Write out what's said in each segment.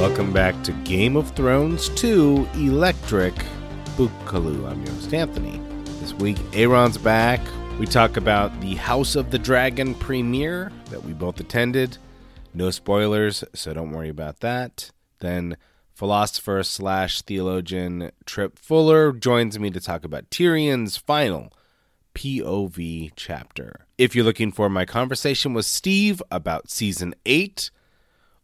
Welcome back to Game of Thrones 2 Electric Bookaloo. I'm your host, Anthony. This week, Aaron's back. We talk about the House of the Dragon premiere that we both attended. No spoilers, so don't worry about that. Then, philosopher slash theologian Tripp Fuller joins me to talk about Tyrion's final POV chapter. If you're looking for my conversation with Steve about season 8,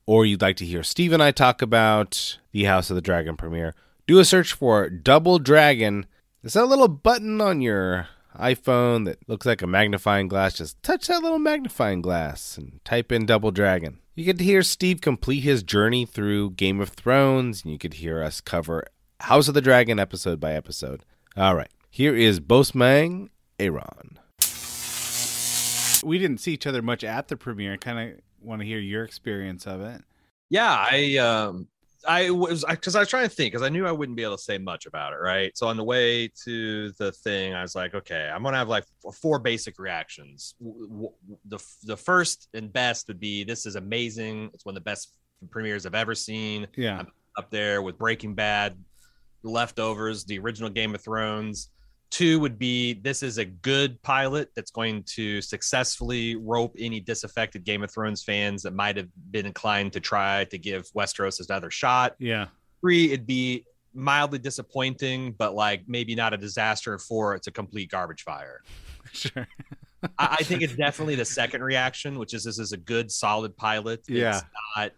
or you'd like to hear Steve and I talk about the House of the Dragon premiere, do a search for Double Dragon. There's that little button on your iPhone that looks like a magnifying glass. Just touch that little magnifying glass and type in Double Dragon. You get to hear Steve complete his journey through Game of Thrones, and you could hear us cover House of the Dragon episode by episode. All right, here is Bosmang Aaron. We didn't see each other much at the premiere. Kind of want to hear your experience of it. Yeah, I um I was because I, I was trying to think because I knew I wouldn't be able to say much about it, right? So on the way to the thing, I was like, okay, I'm gonna have like four basic reactions. The the first and best would be this is amazing. It's one of the best premieres I've ever seen. Yeah, I'm up there with Breaking Bad, Leftovers, the original Game of Thrones. Two would be this is a good pilot that's going to successfully rope any disaffected Game of Thrones fans that might have been inclined to try to give Westeros another shot. Yeah. Three, it'd be mildly disappointing, but like maybe not a disaster. Four, it's a complete garbage fire. Sure. I, I, think it's definitely the second reaction, which is this is a good, solid pilot. Yeah. It's not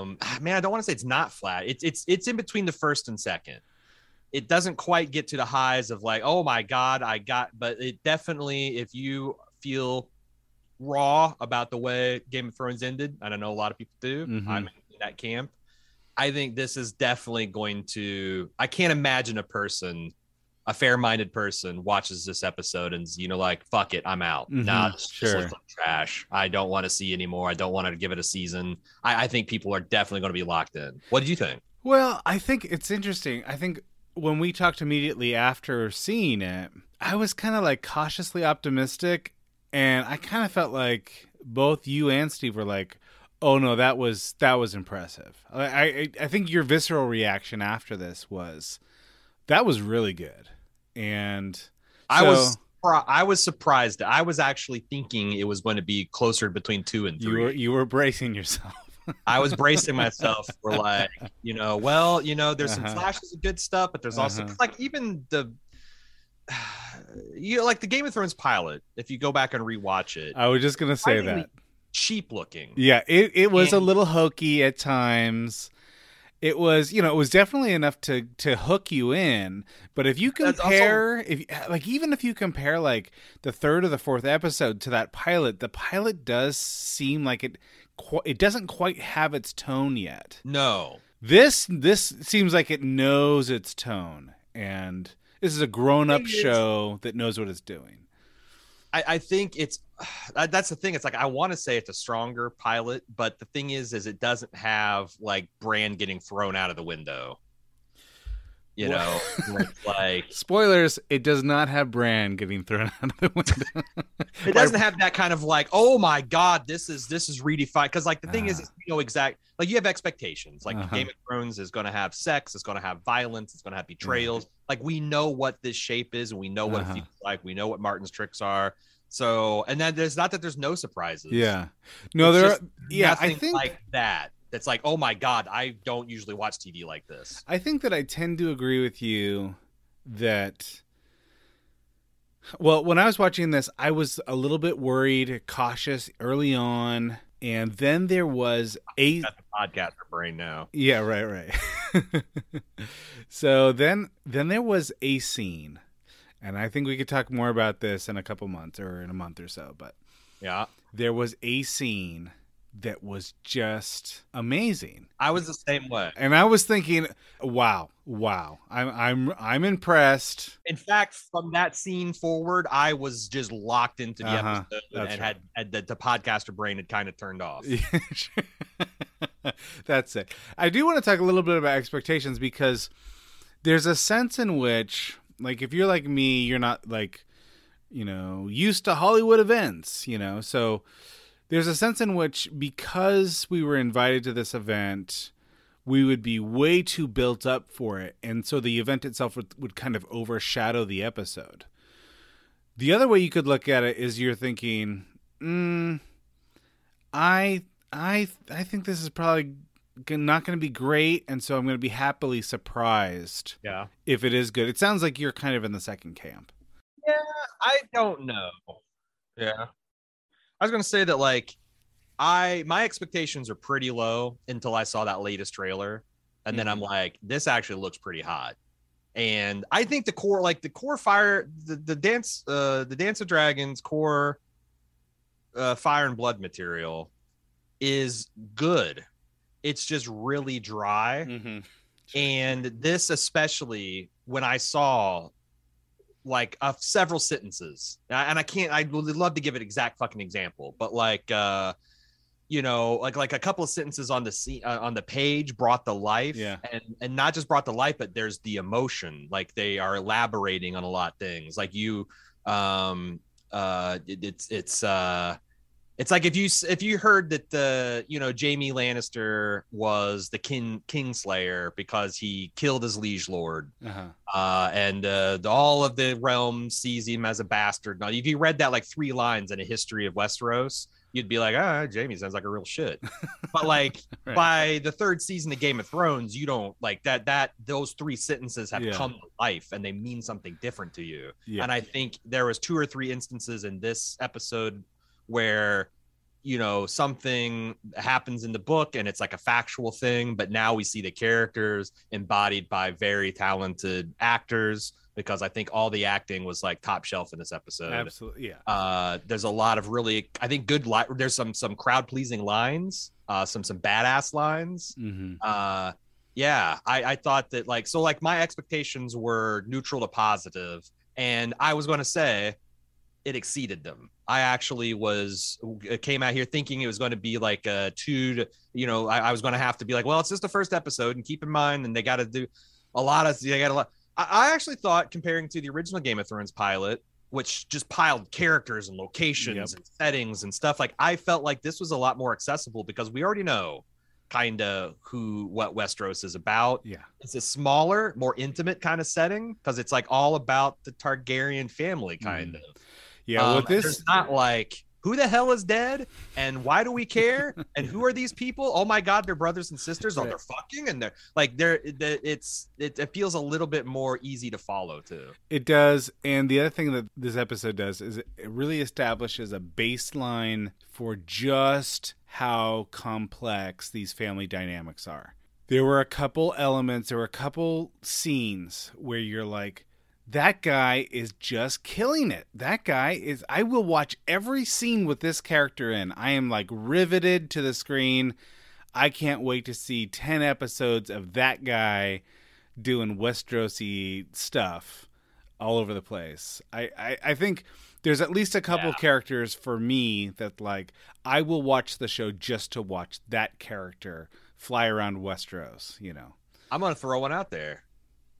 um man, I don't want to say it's not flat. It's it's it's in between the first and second it doesn't quite get to the highs of like, oh my God, I got, but it definitely, if you feel raw about the way Game of Thrones ended, and I know a lot of people do, Mhm. I'm in that camp. I think this is definitely going to, I can't imagine a person, a fair minded person watches this episode and's, you know, like, fuck it, I'm out. Mhm, Nah, sure. like trash. I don't want to see anymore. I don't want to give it a season. I, I think people are definitely going to be locked in. What did you think? Well, I think it's interesting. I think when we talked immediately after seeing it, I was kind of like cautiously optimistic, and I kind of felt like both you and Steve were like, "Oh no, that was that was impressive." I I, I think your visceral reaction after this was that was really good, and I was I was surprised. I was actually thinking it was going to be closer between two and three. you were you were bracing yourself. I was bracing myself for like, you know, well, you know, there's some Uh-huh. flashes of good stuff, but there's also Uh-huh. like even the you know, like the Game of Thrones pilot. If you go back and rewatch it, I was just gonna say that. cheap looking. Yeah, it, it was a little hokey at times. It was, you know, it was definitely enough to to hook you in. But if you That's also- compare, if like even if you compare like the third or the fourth episode to that pilot, the pilot does seem like it qu- it doesn't quite have its tone yet. No, This this seems like it knows its tone, and this is a grown up show that knows what it's doing. I, I think it's that's the thing. It's like I want to say it's a stronger pilot, but the thing is, is it doesn't have like Bran getting thrown out of the window. You know, like Spoilers: It does not have Bran getting thrown out of the window. it doesn't have that kind of like, oh my god, this is this is redefined. Because like the thing is, Uh-huh. is, you know, exact like you have expectations. Like Uh-huh. Game of Thrones is going to have sex, it's going to have violence, it's going to have betrayals. Like we know what this shape is, and we know what Uh-huh. it feels like. We know what Martin's tricks are. So, and then there's not that there's no surprises. Yeah. No, It's there. Are, yeah, I think. like that. That's like, oh my god, I don't usually watch TV like this. I think that I tend to agree with you that Well, when I was watching this, I was a little bit worried, cautious early on, and then there was a Got the podcaster brain now. yeah, right, right. so then then there was a scene, and I think we could talk more about this in a couple months or in a month or so, but Yeah. there was a scene that was just amazing. I was the same way. And I was thinking, wow, wow. I'm I'm I'm impressed. In fact, from that scene forward, I was just locked into the Uh-huh. episode That's and right. had, had the, the podcaster brain had kind of turned off. That's it. I do want to talk a little bit about expectations because there's a sense in which, like, if you're like me, you're not like, you know, used to Hollywood events, you know, so there's a sense in which because we were invited to this event, we would be way too built up for it. And so the event itself would, would kind of overshadow the episode. The other way you could look at it is you're thinking, mm, I I I think this is probably not going to be great, and so I'm going to be happily surprised Yeah. if it is good. It sounds like you're kind of in the second camp. Yeah, I don't know. Yeah. I was gonna say that like I my expectations are pretty low until I saw that latest trailer. And then I'm like, this actually looks pretty hot. And I think the core, like the core fire, the, the dance, uh the Dance of Dragons core uh fire and blood material is good. It's just really dry. Mm-hmm. And this, especially when I saw like uh, several sentences, and I- can't, I would love to give an exact fucking example, but like, uh, you know, like like a couple of sentences on the scene uh, on the page brought the life, Yeah. and and not just brought the life, but there's the emotion. Like they are elaborating on a lot of things. Like you, um, uh, it, it's it's uh, it's like if you if you heard that the you know Jaime Lannister was the king Kingslayer because he killed his liege lord, Uh-huh. uh, and uh, the, all of the realm sees him as a bastard. Now, if you read that like three lines in a history of Westeros, you'd be like, ah, Jaime sounds like a real shit. but like Right. by the third season of Game of Thrones, you don't like that. That those three sentences have Yeah. come to life and they mean something different to you. Yeah. And I think there was two or three instances in this episode where you know something happens in the book and it's like a factual thing but now we see the characters embodied by very talented actors because i think all the acting was like top shelf in this episode Absolutely. Yeah. uh there's a lot of really i think good li- there's some some crowd pleasing lines uh some some badass lines Mm-hmm. uh yeah i i thought that like so like my expectations were neutral to positive and i was going to say it exceeded them i actually was uh, came out here thinking it was going to be like a two to you know i, I was going to have to be like well it's just the first episode and keep in mind and they got to do a lot of they got a lot I, I actually thought comparing to the original game of thrones pilot which just piled characters and locations Yep. and settings and stuff like i felt like this was a lot more accessible because we already know kind of who what Westeros is about. Yeah. It's a smaller, more intimate kind of setting because it's like all about the Targaryen family, kind of. Yeah. Um, this there's not like who the hell is dead and why do we care and who are these people? Oh my god, they're brothers and sisters. Oh, they're fucking and they're like they're the- it's it, it feels a little bit more easy to follow too. It does. And the other thing that this episode does is it it really establishes a baseline for just how complex these family dynamics are. There were a couple elements, there were a couple scenes where you're like, that guy is just killing it. That guy is, I will watch every scene with this character in. I am like riveted to the screen. I can't wait to see 10 episodes of that guy doing Westerosy stuff all over the place. I, I, I think there's at least a couple Yeah. characters for me that like I will watch the show just to watch that character fly around Westeros, you know. I'm gonna throw one out there.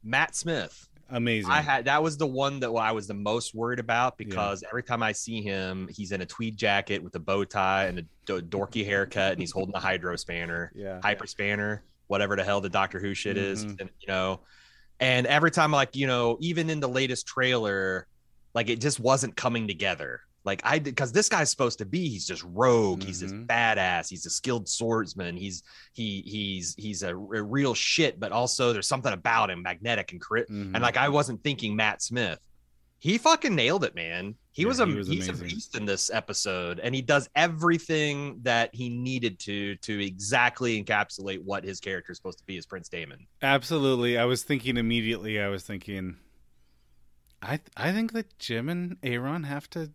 Matt Smith. Amazing. I had that was the one that I was the most worried about because every time I see him, he's in a tweed jacket with a bow tie and a d- dorky haircut, and he's holding a hydro spanner, yeah. hyper spanner, whatever the hell the Doctor Who shit is, Mhm. and you know. And every time, like you know, even in the latest trailer, like it just wasn't coming together. Like I did because this guy's supposed to be, he's just rogue, he's just Mhm. badass, he's a skilled swordsman, he's he he's he's a, a real shit, but also there's something about him, magnetic and crit Mhm. and like I wasn't thinking Matt Smith. he fucking nailed it, man. He Yeah, was a he was he's a beast in this episode, and he does everything that he needed to to exactly encapsulate what his character is supposed to be as Prince Daemon. Absolutely. I was thinking immediately. I was thinking, I I think that Jim and Aaron have to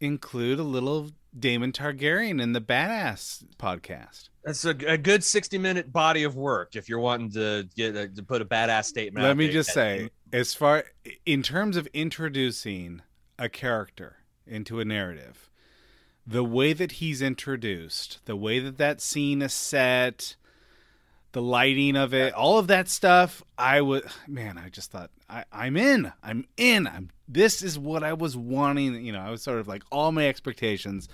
include a little Daemon Targaryen in the Badass podcast. That's a, a good sixty minute body of work if you're wanting to get a, to put a badass statement. Let me just say, as far in terms of introducing a character into a narrative, the way that he's introduced, the way that that scene is set, the lighting of it, all of that stuff, I would man, I just thought I, I'm in. I'm in. I'm this is what I was wanting, you know, I was sort of like all my expectations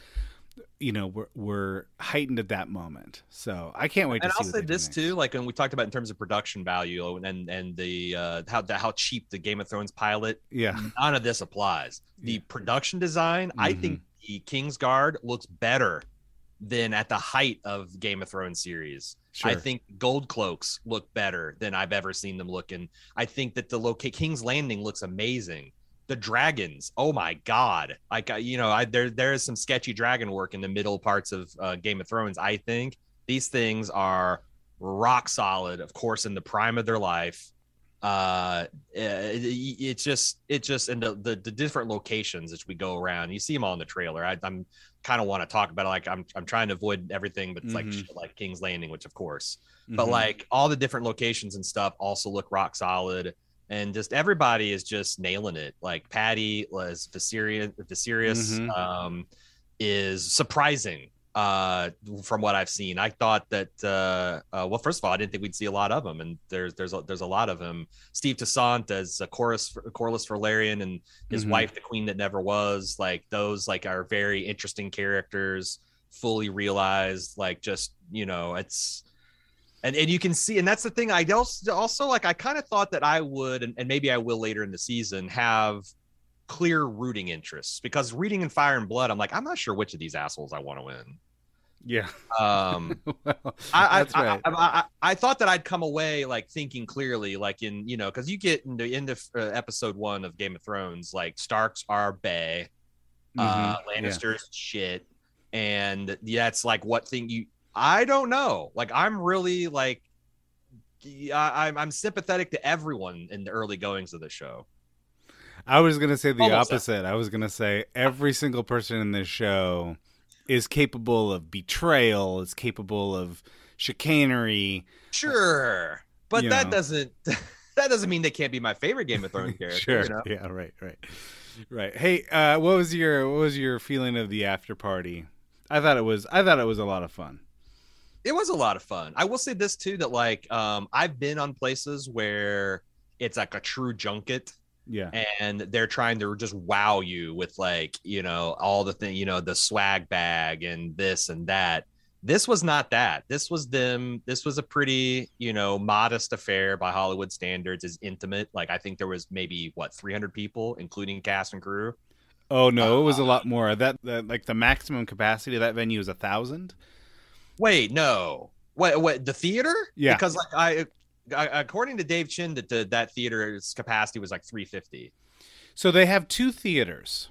you know were, were heightened at that moment so i can't wait to and see I'll say this too, like when we talked about in terms of production value and and the uh, how the, how cheap the Game of Thrones pilot yeah none of this applies. The Yeah. production design, I Mhm. think the King's Guard looks better than at the height of Game of Thrones series. sure I think gold cloaks look better than I've ever seen them look, and I think that the loca- King's Landing looks amazing. The dragons, oh my god! Like uh, you know, I, there there is some sketchy dragon work in the middle parts of uh, Game of Thrones. I think these things are rock solid. Of course, in the prime of their life. Uh, it, it's just it just and the, the the different locations as we go around. You see them all in the trailer. I, I'm kind of want to talk about it. Like I'm I'm trying to avoid everything, but it's like like King's Landing, which of course but Mhm. like all the different locations and stuff also look rock solid and just everybody is just nailing it like Paddy was Viserion, Viserys Mhm. um is surprising uh from what i've seen i thought that uh, uh well first of all i didn't think we'd see a lot of them, and there's there's a, there's a lot of them. steve Toussaint as a chorus Corlys Velaryon and his Mhm. wife the queen that never was like those like are very interesting characters fully realized like just you know it's and and you can see and that's the thing i also also like i kind of thought that i would and, and maybe i will later in the season have clear rooting interests because reading in fire and blood i'm like i'm not sure which of these assholes i want to win yeah um well, I, that's I, right I, I, I, thought that I'd come away like thinking clearly, like in you know, because you get into into uh, episode one of Game of Thrones, like Starks are Bay, uh, Mhm. Yeah. Lannisters shit, and that's like what thing you. I don't know. Like I'm really like, I, I'm I'm sympathetic to everyone in the early goings of the show. I was gonna say the Almost opposite. I was gonna say every single person in this show is capable of betrayal, is capable of chicanery. Sure, but that know. doesn't that doesn't mean they can't be my favorite Game of Thrones character. sure. you know? Yeah. Right. Right. Right. Hey, uh, what was your what was your feeling of the after party? I thought it was I thought it was a lot of fun. it was a lot of fun. I will say this too that like um I've been on places where it's like a true junket Yeah. and they're trying to just wow you with like, you know, all the thing, you know, the swag bag and this and that. This was not that. This was them. This was a pretty, you know, modest affair by Hollywood standards. Is intimate. Like I think there was maybe what 300 people, including cast and crew. Oh no, it was a Uh, lot more. That, that like the maximum capacity of that venue is a thousand. Wait, no. What? What? The theater? Yeah. Because like I according to Dave Chen, that the, that theater's capacity was like 350. So they have two theaters,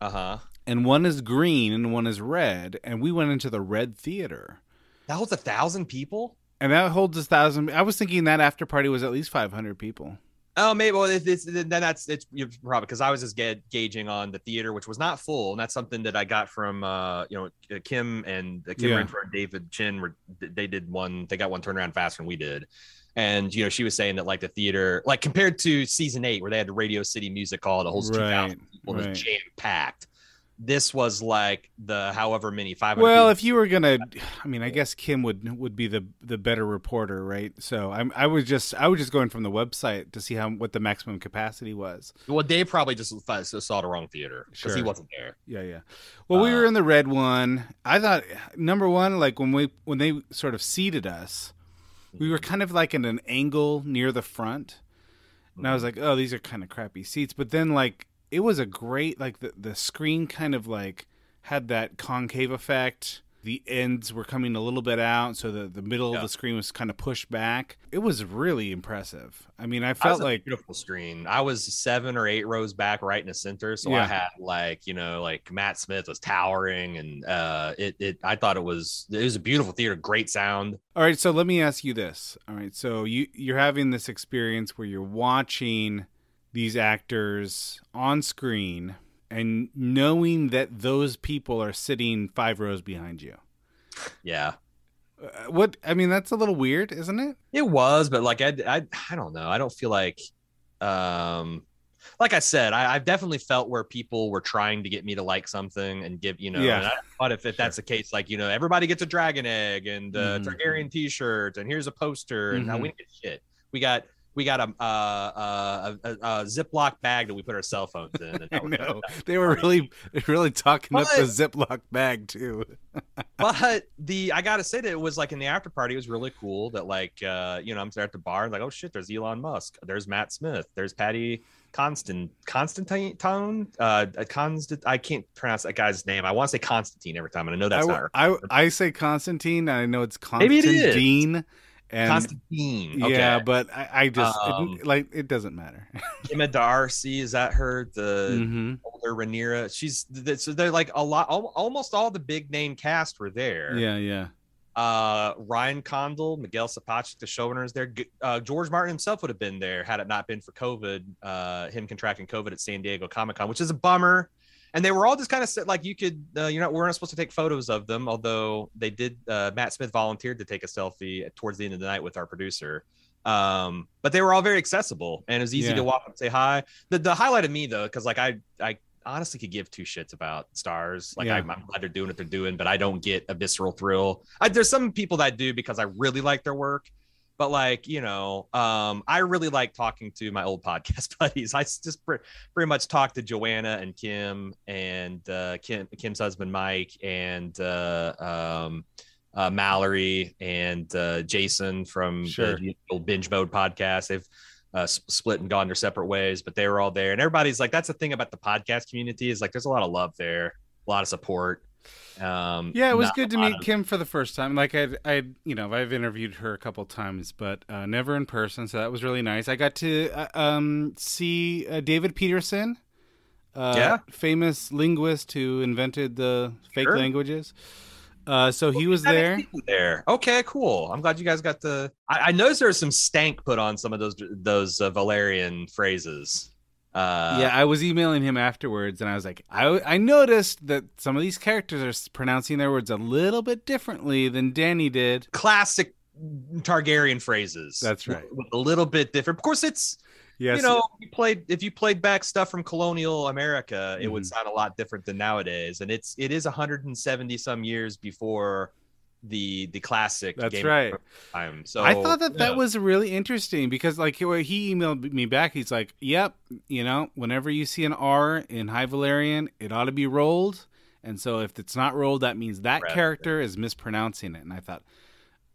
Uh huh. and one is green and one is red. And we went into the red theater, That holds a thousand people. and that holds a thousand. I was thinking that after party was at least five hundred people. Oh, maybe. Well, it's, it's then that's it's probably because I was just ga- gauging on the theater, which was not full, and that's something that I got from uh you know Kim and uh, Kim Yeah. And David Chen. Were, they did one. They got one turnaround faster than we did. And you know, she was saying that like the theater, like compared to season eight, where they had the Radio City Music Hall the whole two Right, thousand people, right. was jam packed. This was like the however many five. Well, if you were gonna, I mean, I guess Kim would would be the the better reporter, right? So I'm I was just I was just going from the website to see how what the maximum capacity was. well, Dave probably just saw the wrong theater because he wasn't there. Yeah, yeah. Well, we Uh, were in the red one. I thought number one, like when we when they sort of seated us, we were kind of like in an angle near the front, and I was mm-hmm. like, oh, these are kind of crappy seats. But then like it was a great like the the screen kind of like had that concave effect. The ends were coming a little bit out, so the the middle Yeah. of the screen was kind of pushed back. It was really impressive. I mean, I felt like beautiful screen. I was seven or eight rows back, right in the center, so I had like you know like Matt Smith was towering, and uh, it it I thought it was it was a beautiful theater, great sound. All right, so let me ask you this. All right, so you you're having this experience where you're watching these actors on screen and knowing that those people are sitting 5 rows behind you. Yeah, Uh, What I mean, that's a little weird, isn't it? it was, but like I I I don't know. I don't feel like um. Like I said, I, I've definitely felt where people were trying to get me to like something and give, you know, Yeah. thought if, if that's the case, like, you know, everybody gets a dragon egg and uh, Mhm. Targaryen t-shirt and here's a poster and now Mhm. we get shit. We got we got a uh, uh, a, a, a Ziploc bag that we put our cell phones in. And I that was it. know. They were really really talking up the But- Ziploc bag too. but the I gotta say that it was like in the after party, it was really cool that like uh you know I'm there at the bar and like oh shit, there's Elon Musk, there's Matt Smith, there's Paddy Constant Constantine Tone, uh Constant I can't pronounce that guy's name. I want to say Constantine every time, and I know that's I, not right. I I say Constantine, and I know it's Constantine. Maybe it is. Constantine. And Constantine. Okay. yeah, but I, I just it- Um, like it doesn't matter. Emma Darcy, is that her? The hmm older Rhaenyra. She's so they're like a lot al- almost all the big name cast were there. Yeah, yeah. uh Ryan Condal, Miguel Sapochnik, the showrunners there. Uh, George Martin himself would have been there had it not been for COVID, uh, him contracting COVID at San Diego Comic Con, which is a bummer. And they were all just kind of set like you could, uh, you're not, we're not supposed to take photos of them, although they did. Uh, Matt Smith volunteered to take a selfie towards the end of the night with our producer. Um, but they were all very accessible and it was easy Yeah. to walk up and say hi. The, the highlight of me though, because like I, I honestly could give two shits about stars. Like Yeah. I'm, I'm glad they're doing what they're doing, but I don't get a visceral thrill. I, there's some people that I do because I really like their work. But like you know, um, I really like talking to my old podcast buddies. i just pre- pretty much talk to Joanna and Kim and uh, Kim Kim's husband Mike and uh, um, uh, Mallory and uh, Jason from Sure. the old binge mode podcast. They've uh, split and gone their separate ways, but they were all there. And everybody's like, that's the thing about the podcast community is like, there's a lot of love there, a lot of support. Um, Yeah, it was good to meet of- Kim for the first time. Like I, I, you know, I've interviewed her a couple times, but uh, never in person. So that was really nice. I got to uh, um, see uh, David Peterson, uh, Yeah. famous linguist who invented the fake Sure. languages. Uh, so he was there. There. Okay, cool. I'm glad you guys got the. I, I noticed there was some stank put on some of those those uh, Valyrian phrases. Uh, yeah, I was emailing him afterwards, and I was like, I, I noticed that some of these characters are pronouncing their words a little bit differently than Dany did. classic Targaryen phrases. That's right. A little bit different. Of course, it's Yes, you know you played if you played back stuff from colonial America, it would Mhm. sound a lot different than nowadays, and it's it is 170 some years before the the classic. That's Game right. Thrones time. So I thought that yeah. that was really interesting because, like, he emailed me back. He's like, "Yep, you know, whenever you see an R in High Valyrian, it ought to be rolled, and so if it's not rolled, that means that Right. character is mispronouncing it." And I thought,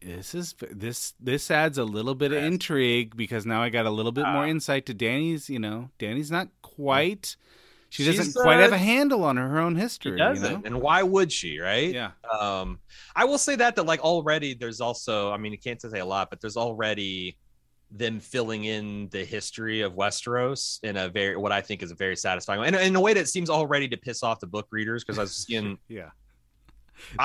this is this this adds a little bit of intrigue because now I got a little bit more Ah. insight to Dany's. You know, Dany's not quite. She She's, doesn't quite have uh, a handle on her own history. doesn't, You know? and why would she? Right? Yeah. um i will say that that like already there's also i mean you can't say a lot but there's already them filling in the history of westeros in a very what i think is a very satisfying way and in a way that seems already to piss off the book readers because i was seeing Yeah.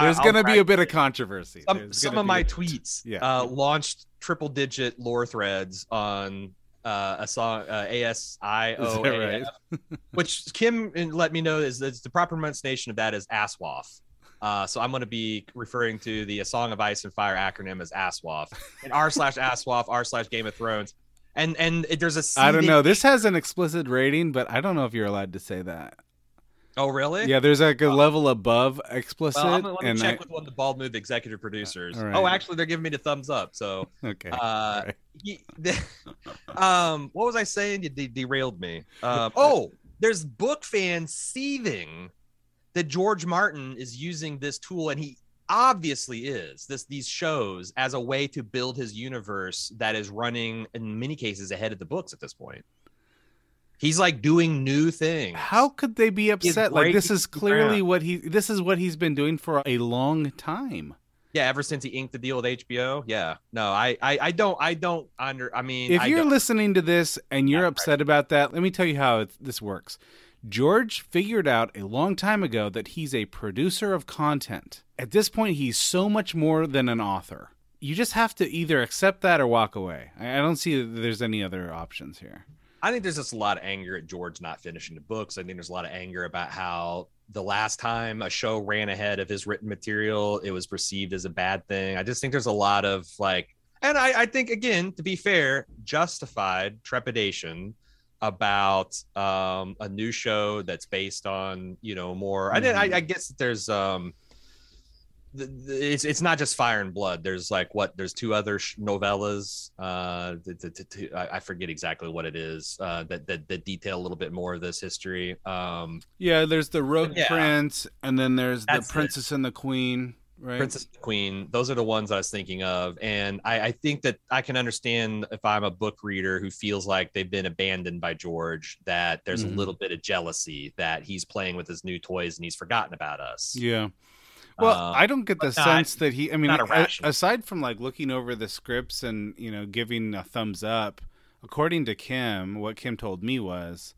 There's going to be a bit of controversy. some, some of my tweets Yeah. uh launched triple digit lore threads on uh, a song uh, Is ASIO, right? which Kim let me know is, is the proper pronunciation of that is Aswath. Uh, so I'm going to be referring to the A Song of Ice and Fire acronym as Aswath and R slash Aswath R slash Game of Thrones. And and it- there's a I don't know. This has an explicit rating, but I don't know if you're allowed to say that. Oh really? Yeah, there's like a level above explicit. Well, let me check I- with one of the Bald Move executive producers. All right. Oh, actually, they're giving me the thumbs up. So okay. uh, right. Ye- the- um what was i saying you de- derailed me um oh there's book fans seething that george martin is using this tool and he obviously is this these shows as a way to build his universe that is running in many cases ahead of the books at this point He's like doing new things. How could they be upset? Like this is clearly what he this is what he's been doing for a long time. Yeah, ever since he inked the deal with HBO. Yeah. No, I I, I don't I don't under I mean If I you're don't- listening to this and you're Yeah, right. upset about that, let me tell you how it, this works. George figured out a long time ago that he's a producer of content. At this point, he's so much more than an author. You just have to either accept that or walk away. I I don't see that there's any other options here. I think there's just a lot of anger at George not finishing the books. I think there's a lot of anger about how the last time a show ran ahead of his written material, it was perceived as a bad thing. I just think there's a lot of like, and I, I think again, to be fair, justified trepidation about um, a new show that's based on you know more. I did. I, I guess that there's um. It's it's not just Fire and Blood. There's like what? There's two other sh- novellas. Uh, the, the, the, I forget exactly what it is. Uh, that, that that detail a little bit more of this history. Um, Yeah, there's the Rogue Yeah. Prince, and then there's That's the it. Princess and the Queen, right? Princess and Queen. Those are the ones I was thinking of, and I, I think that I can understand if I'm a book reader who feels like they've been abandoned by George. That there's Mhm. a little bit of jealousy that he's playing with his new toys and he's forgotten about us. Yeah. Well, Uh, I don't get the but not- sense that he. I mean, not a- aside from like looking over the scripts and you know giving a thumbs up, according to Kim, what Kim told me was,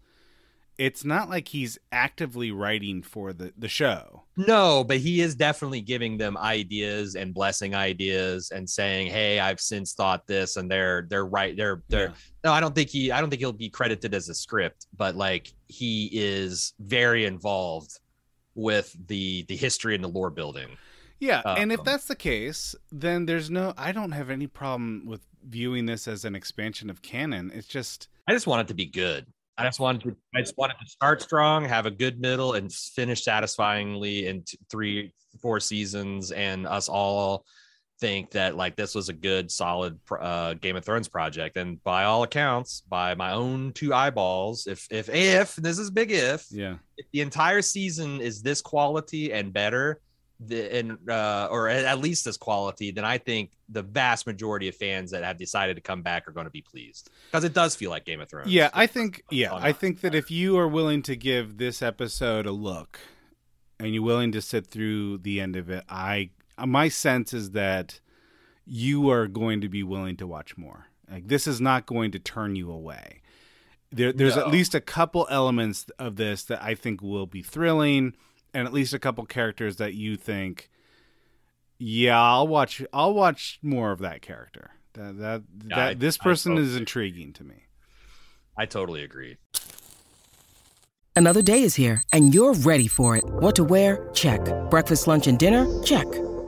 it's not like he's actively writing for the the show. No, but he is definitely giving them ideas and blessing ideas and saying, "Hey, I've since thought this," and they're they're right. They're they're Yeah. no, I don't think he I don't think he'll be credited as a script, but like he is very involved with the the history and the lore building. Yeah, and if Um, that's the case, then there's no. I don't have any problem with viewing this as an expansion of canon. It's just I just want it to be good. I just wanted to I just wanted to start strong, have a good middle, and finish satisfyingly in t- three four seasons, and us all think that like this was a good solid uh, Game of Thrones project. And by all accounts, by my own two eyeballs, if if if this is big if yeah. if the entire season is this quality and better the, and uh, or at least this quality then i think the vast majority of fans that have decided to come back are going to be pleased because it does feel like game of thrones Yeah, I think yeah, on I think that if you are willing to give this episode a look and you're willing to sit through the end of it, I my sense is that you are going to be willing to watch more. Like this is not going to turn you away. There, there's at least a couple elements of this that I think will be thrilling, and at least a couple characters that you think, yeah, I'll watch. I'll watch more of that character. That that, Yeah, that I- this I person is totally- intriguing to me. i totally agree Another day is here, and you're ready for it. What to wear? Check. Breakfast, lunch, and dinner? Check.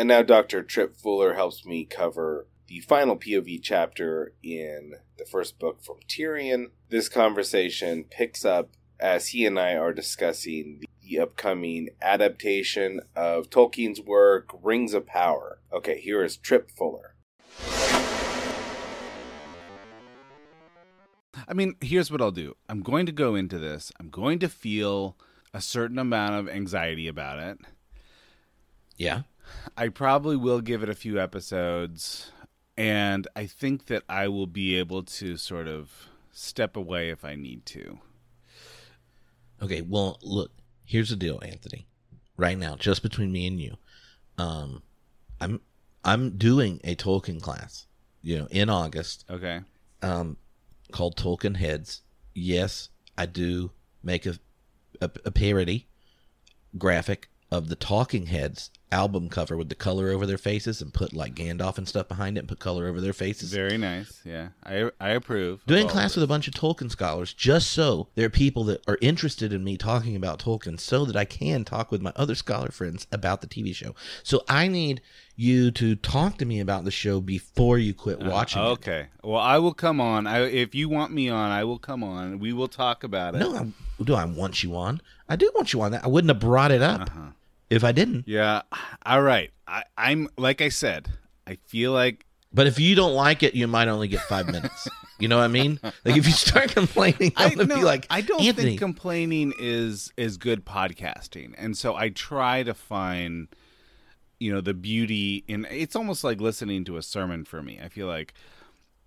And now Dr. Tripp Fuller helps me cover the final POV chapter in the first book from Tyrion. This conversation picks up as he and I are discussing the upcoming adaptation of Tolkien's work, Rings of Power. Okay, here is Tripp Fuller. I mean, here's what I'll do. I'm going to go into this. I'm going to feel a certain amount of anxiety about it. Yeah. I probably will give it a few episodes, and I think that I will be able to sort of step away if I need to. Okay, well, look, here's the deal, Anthony. Right now, just between me and you, um, I'm I'm doing a Tolkien class, you know, in August, Okay. um, called Tolkien Heads. Yes, I do make a a, a parody graphic of the Talking Heads album cover with the color over their faces and put like Gandalf and stuff behind it and put color over their faces. Very nice. Yeah. I I approve. doing class with a bunch of Tolkien scholars just so there are people that are interested in me talking about Tolkien so that I can talk with my other scholar friends about the TV show. So I need you to talk to me about the show before you quit watching. Uh, Okay. Well, I will come on. I if you want me on, I will come on. We will talk about it. No, I, do I want you on? I do want you on that. I wouldn't have brought it up Uh-huh. If I didn't. Yeah. All right. I, I'm like I said. I feel like But if you don't like it, you might only get five minutes. You know what I mean? Like if you start complaining, I'm gonna no, be like, I don't Anthony, think complaining is is good podcasting, and so I try to find, you know, the beauty in. It's almost like listening to a sermon for me. I feel like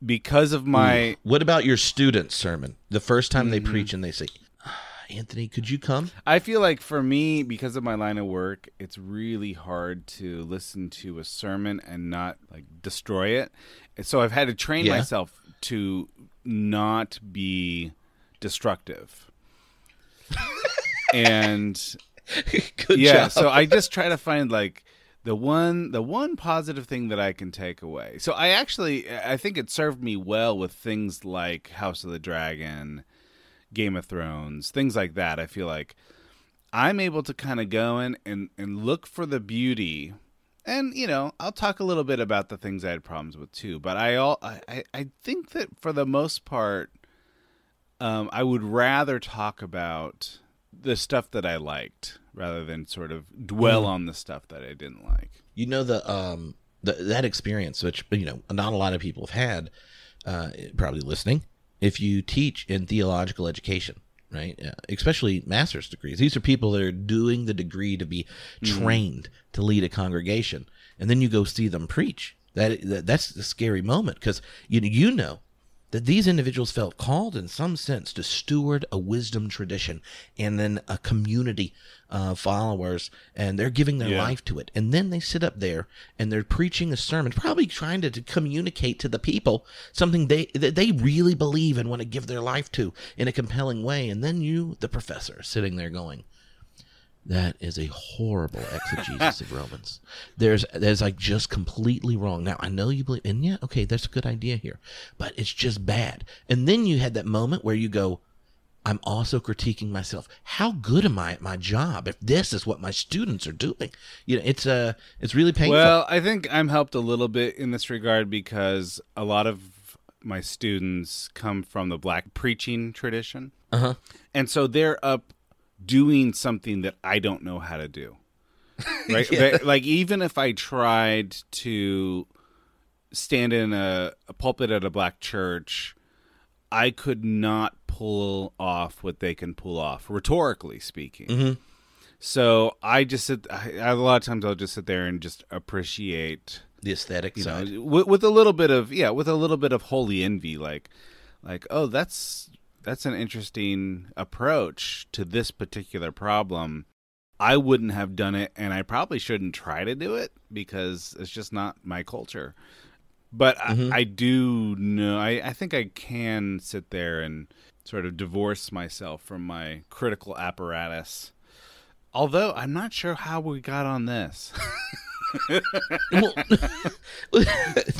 because of my what about your students' sermon? The first time they Mm-hmm. preach and they say, "Ah, Anthony, could you come? I feel like for me, because of my line of work, it's really hard to listen to a sermon and not like destroy it. And so I've had to train Yeah. myself to not be destructive. and Good yeah, job. so I just try to find like the one the one positive thing that I can take away. So I actually I think it served me well with things like House of the Dragon, Game of Thrones, things like that. I feel like I'm able to kind of go in and and look for the beauty. And you know, I'll talk a little bit about the things I had problems with too. But I all I, I- think that for the most part, um, I would rather talk about the stuff that I liked rather than sort of dwell on the stuff that I didn't like. you know the um the, that experience which you know not a lot of people have had uh probably listening if you teach in theological education right? Uh, especially master's degrees. These are people that are doing the degree to be trained to lead a congregation. And then you go see them preach. That, that that's the scary moment because you you know that these individuals felt called in some sense to steward a wisdom tradition and then a community of followers and they're giving their Yeah. life to it and then they sit up there and they're preaching a sermon probably trying to, to communicate to the people something they that they really believe and want to give their life to in a compelling way and then you the professor sitting there going that is a horrible exegesis of Romans. There's there's like just completely wrong. Now I know you believe, and yeah, okay, that's a good idea here, but it's just bad. And then you had that moment where you go, I'm also critiquing myself. How good am I at my job if this is what my students are doing? You know, it's uh it's really painful. Well, I think I'm helped a little bit in this regard because a lot of my students come from the black preaching tradition. Uh-huh. And so they're up doing something that I don't know how to do. Right? They- Like even if I tried to stand in a, a pulpit at a black church, I could not pull off what they can pull off, rhetorically speaking. Mhm. So I just sit. I, a lot of times I'll just sit there and just appreciate the aesthetic you side. know, with, with a little bit of yeah, with a little bit of holy envy, like like oh, that's that's an interesting approach to this particular problem. I wouldn't have done it, and I probably shouldn't try to do it because it's just not my culture. But Mhm. I, I do know. I, I think I can sit there and sort of divorce myself from my critical apparatus. Although I'm not sure how we got on this. well,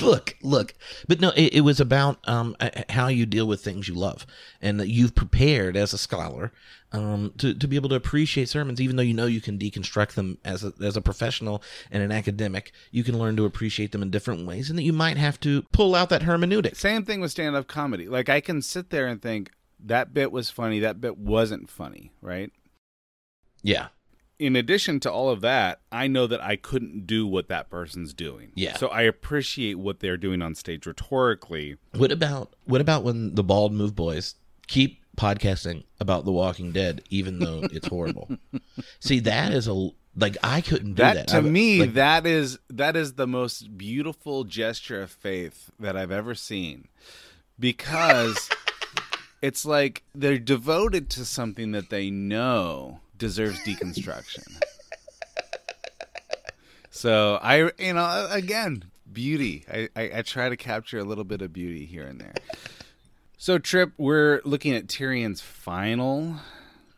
look, look, but no, it, it was about um, how you deal with things you love, and that you've prepared as a scholar um, to to be able to appreciate sermons, even though you know you can deconstruct them as a as a professional and an academic. You can learn to appreciate them in different ways, and that you might have to pull out that hermeneutic. Same thing with stand up comedy. Like I can sit there and think that bit was funny, that bit wasn't funny, right? Yeah, In addition to all of that, I know that I couldn't do what that person's doing. Yeah. So I appreciate what they're doing on stage rhetorically. What about what about when the bald move boys keep podcasting about The Walking Dead, even though it's horrible? See, that is a like I couldn't do That, that. to me, like, that is that is the most beautiful gesture of faith that I've ever seen. Because it's like they're devoted to something that they know deserves deconstruction. so I you know again, beauty. I, I, I try to capture a little bit of beauty here and there. So Tripp, we're looking at Tyrion's final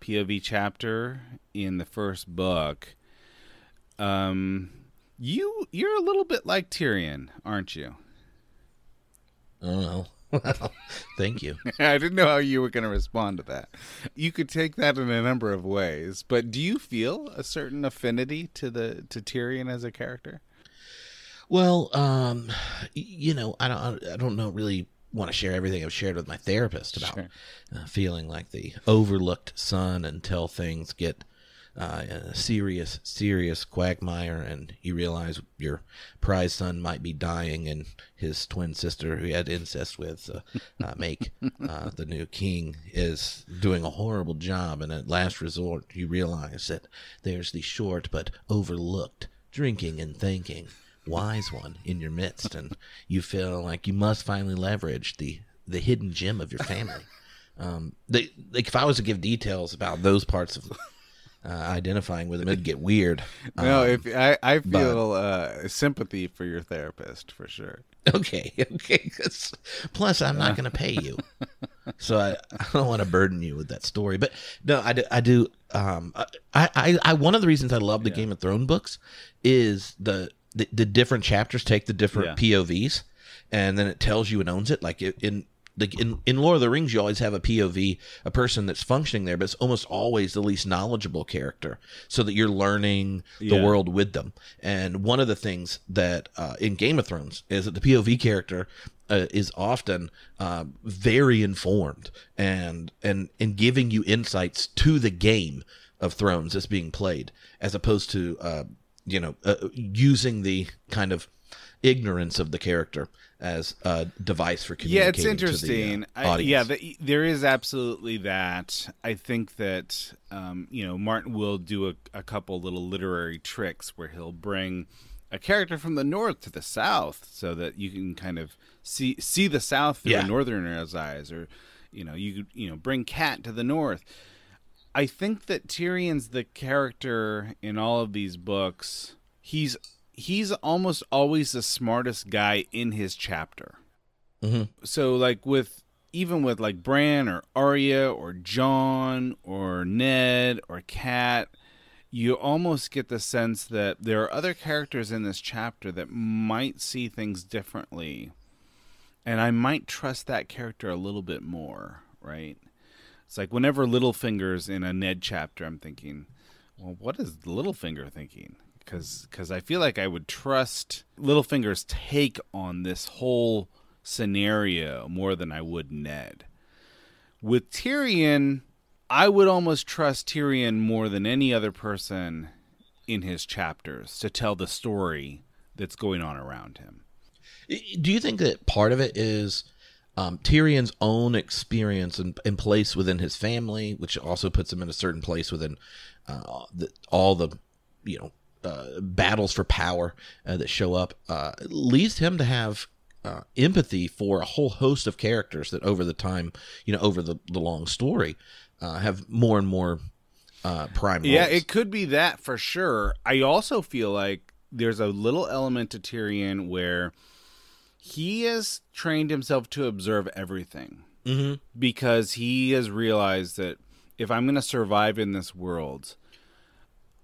POV chapter in the first book. Um, you you're a little bit like Tyrion, aren't you? I don't know. Well, thank you. I didn't know how you were going to respond to that. You could take that in a number of ways, but do you feel a certain affinity to the to Tyrion as a character? Well, um, you know, I don't, I don't know really want to share everything I've shared with my therapist about Sure. uh, feeling like the overlooked son until things get uh, in a serious, serious quagmire, and you realize your prize son might be dying, and his twin sister, who he had incest with, uh, uh, make uh, the new king, is doing a horrible job, and at last resort, you realize that there's the short but overlooked drinking and thinking wise one in your midst, and you feel like you must finally leverage the the hidden gem of your family. Um, they, like if I was to give details about those parts of uh, identifying with them, it'd get weird. no, Um, if I I but- feel uh, sympathy for your therapist for sure. okay, okay. Plus, I'm not going to pay you, so I, I don't want to burden you with that story. But no, I do. I do. Um, I, I, I one of the reasons I love the Game of Thrones books is the the, the different chapters take the different POVs, and then it tells you and owns it. Like it, in like in, in Lord of the Rings, you always have a POV, a person that's functioning there, but it's almost always the least knowledgeable character, so that you're learning the Yeah. world with them. And one of the things that uh, in Game of Thrones is that the POV character uh, is often uh, very informed and and and giving you insights to the game of Thrones that's being played, as opposed to uh, you know uh, using the kind of ignorance of the character as a device for Yeah, it's communicating interesting. To the, uh, I, yeah, the, there is absolutely that. I think that um, you know Martin will do a, a couple little literary tricks where he'll bring a character from the north to the south, so that you can kind of see see the south through Yeah. a northerner's eyes, or you know you you know bring Cat to the north. I think that Tyrion's the character in all of these books. He's he's almost always the smartest guy in his chapter. Mhm. So like with even with like Bran or Arya or Jon or Ned or Kat, you almost get the sense that there are other characters in this chapter that might see things differently. And I might trust that character a little bit more, right? It's like whenever Littlefinger's in a Ned chapter, I'm thinking, well, what is Littlefinger thinking? Because because I feel like I would trust Littlefinger's take on this whole scenario more than I would Ned. With Tyrion, I would almost trust Tyrion more than any other person in his chapters to tell the story that's going on around him. Do you think that part of it is um, Tyrion's own experience and, place within his family, which also puts him in a certain place within uh, the, all the, you know, uh, battles for power uh, that show up uh, leads him to have uh, empathy for a whole host of characters that over the time, you know, over the, the long story, uh, have more and more uh, prime Yeah, roles. it could be that for sure. I also feel like there's a little element to Tyrion where he has trained himself to observe everything Mhm. because he has realized that if I'm going to survive in this world,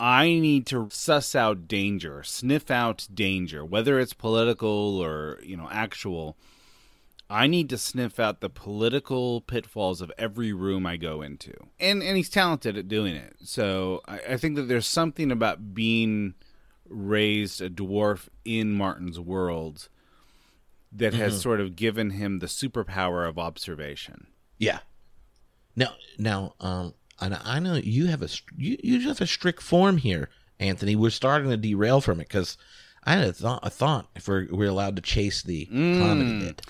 I need to suss out danger, sniff out danger, whether it's political or, you know, actual. I need to sniff out the political pitfalls of every room I go into. And and he's talented at doing it. So I, I think that there's something about being raised a dwarf in Martin's world that has sort of given him the superpower of observation. Yeah. Now, now, um, and I know you have a you you just have a strict form here, Anthony. We're starting to derail from it because I had a thought, a thought if we're we're allowed to chase the comedy bit.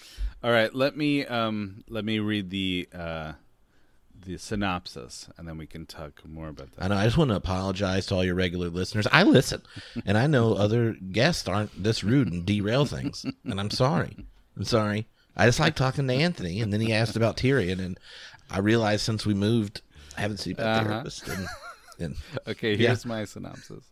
All right, let me um let me read the uh the synopsis and then we can talk more about that. I know. I just want to apologize to all your regular listeners. I listen, and I know other guests aren't this rude and derail things, and I'm sorry. I'm sorry. I just like talking to Anthony, and then he asked about Tyrion, and I realized since we moved, I haven't seen my Uh-huh. therapist. And, and Okay, Yeah. here's my synopsis.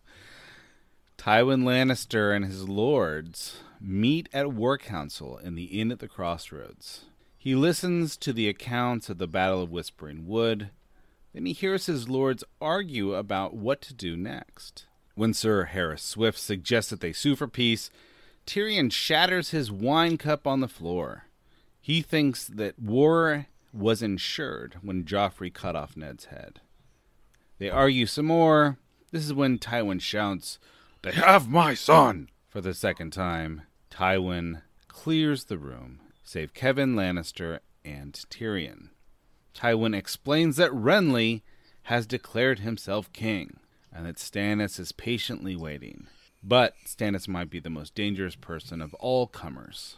Tywin Lannister and his lords meet at War Council in the inn at the crossroads. He listens to the accounts of the Battle of Whispering Wood. Then he hears his lords argue about what to do next. When Sir Harys Swyft suggests that they sue for peace, Tyrion shatters his wine cup on the floor. He thinks that war was insured when Joffrey cut off Ned's head. They argue some more. This is when Tywin shouts, They have my son! For the second time, Tywin clears the room, save Kevan Lannister and Tyrion. Tywin explains that Renly has declared himself king, and that Stannis is patiently waiting. But Stannis might be the most dangerous person of all comers.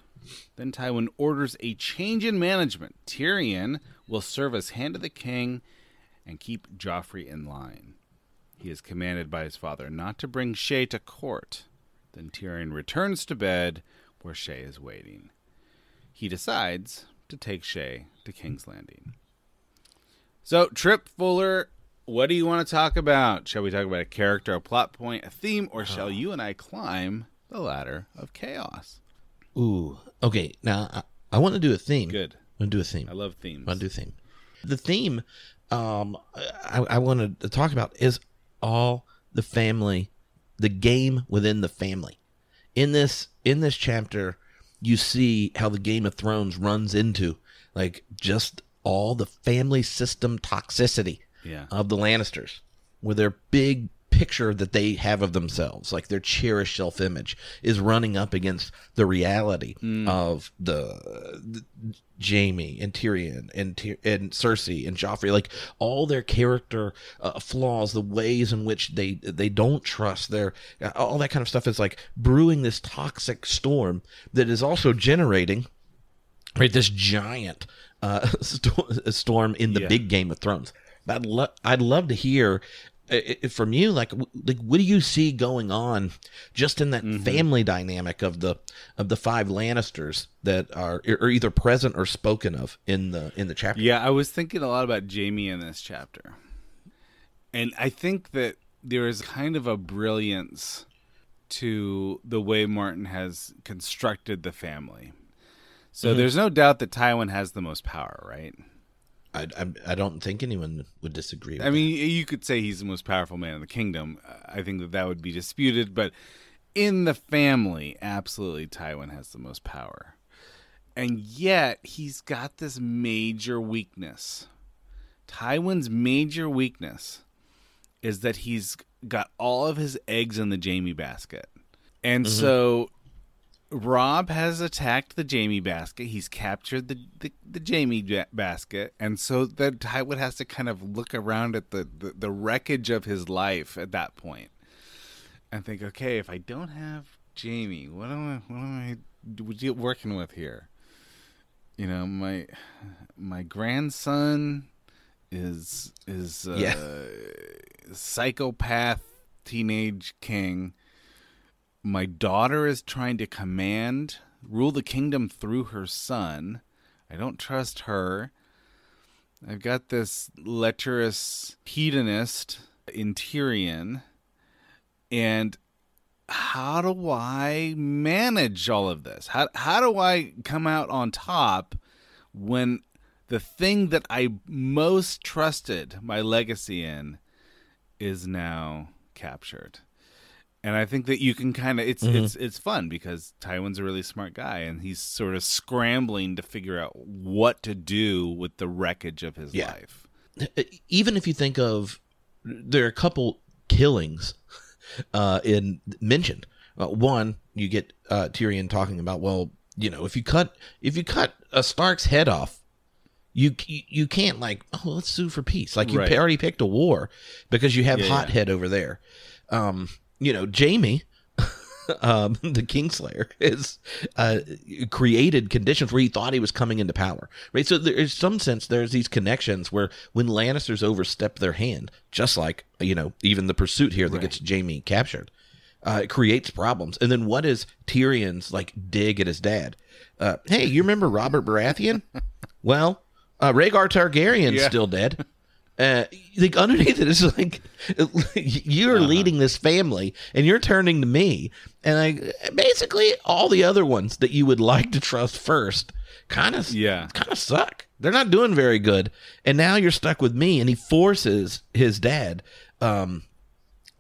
Then Tywin orders a change in management. Tyrion will serve as hand of the king and keep Joffrey in line. He is commanded by his father not to bring Shae to court. Then Tyrion returns to bed where Shae is waiting. He decides to take Shae to King's Landing. So, Tripp Fuller, what do you want to talk about? Shall we talk about a character, a plot point, a theme, or shall oh. you and I climb the ladder of chaos? Ooh, okay. Now I, I want to do a theme. Good. I want to do a theme. I love themes. I want to do a theme. The theme um, I, I wanted to talk about is all the family, the game within the family. In this in this chapter, you see how the Game of Thrones runs into like just all the family system toxicity Yeah. of the Lannisters, with their big picture that they have of themselves, like their cherished self image, is running up against the reality of the, the Jaime and Tyrion and and Cersei and Joffrey, like all their character uh, flaws, the ways in which they they don't trust their all that kind of stuff is like brewing this toxic storm that is also generating right this giant uh sto- storm in the Yeah. big game of thrones but i'd, lo- I'd love to hear uh, uh, from you like like what do you see going on just in that Mm-hmm. family dynamic of the of the five lannisters that are are either present or spoken of in the in the chapter Yeah, I was thinking a lot about Jaime in this chapter. And I think that there is kind of a brilliance to the way Martin has constructed the family. So there's no doubt that Tywin has the most power, right? I, I, I don't think anyone would disagree with I mean, you could say he's the most powerful man in the kingdom. I think that that would be disputed, but in the family, absolutely, Tywin has the most power. And yet, he's got this major weakness. Tywin's major weakness is that he's got all of his eggs in the Jaime basket. And mm-hmm. so Robb has attacked the Jaime basket. He's captured the, the, the Jaime ja- basket. And so then Tywin has to kind of look around at the, the, the wreckage of his life at that point and think, okay, if I don't have Jaime, what am I, what am I working with here? You know, my my grandson is is uh, Yeah. psychopath teenage king. My daughter is trying to command, rule the kingdom through her son. I don't trust her. I've got this lecherous hedonist in Tyrion. And how do I manage all of this? How, how do I come out on top when the thing that I most trusted my legacy in is now captured? And I think that you can kind of it's Mm-hmm. it's it's fun because Tywin's a really smart guy and he's sort of scrambling to figure out what to do with the wreckage of his Yeah. life. even if you think of there are a couple killings uh in mentioned uh, one you get uh Tyrion talking about well you know if you cut if you cut a Stark's head off you you can't like oh let's sue for peace like you Right. already picked a war because you have Yeah, yeah. hothead over there um you know Jaime um, the Kingslayer is uh, created conditions where he thought he was coming into power, right? So there is some sense there's these connections where when Lannisters overstep their hand, just like you know even the pursuit here that gets Jaime captured, uh, it creates problems. And then what is Tyrion's like dig at his dad? Uh, hey, you remember Robert Baratheon? well, uh, Rhaegar Targaryen's Yeah. still dead. Uh, like underneath it is like you're Uh-huh. leading this family and you're turning to me and I basically all the other ones that you would like to trust first kind of Yeah. kind of suck. They're not doing very good, and now you're stuck with me. And he forces his dad um,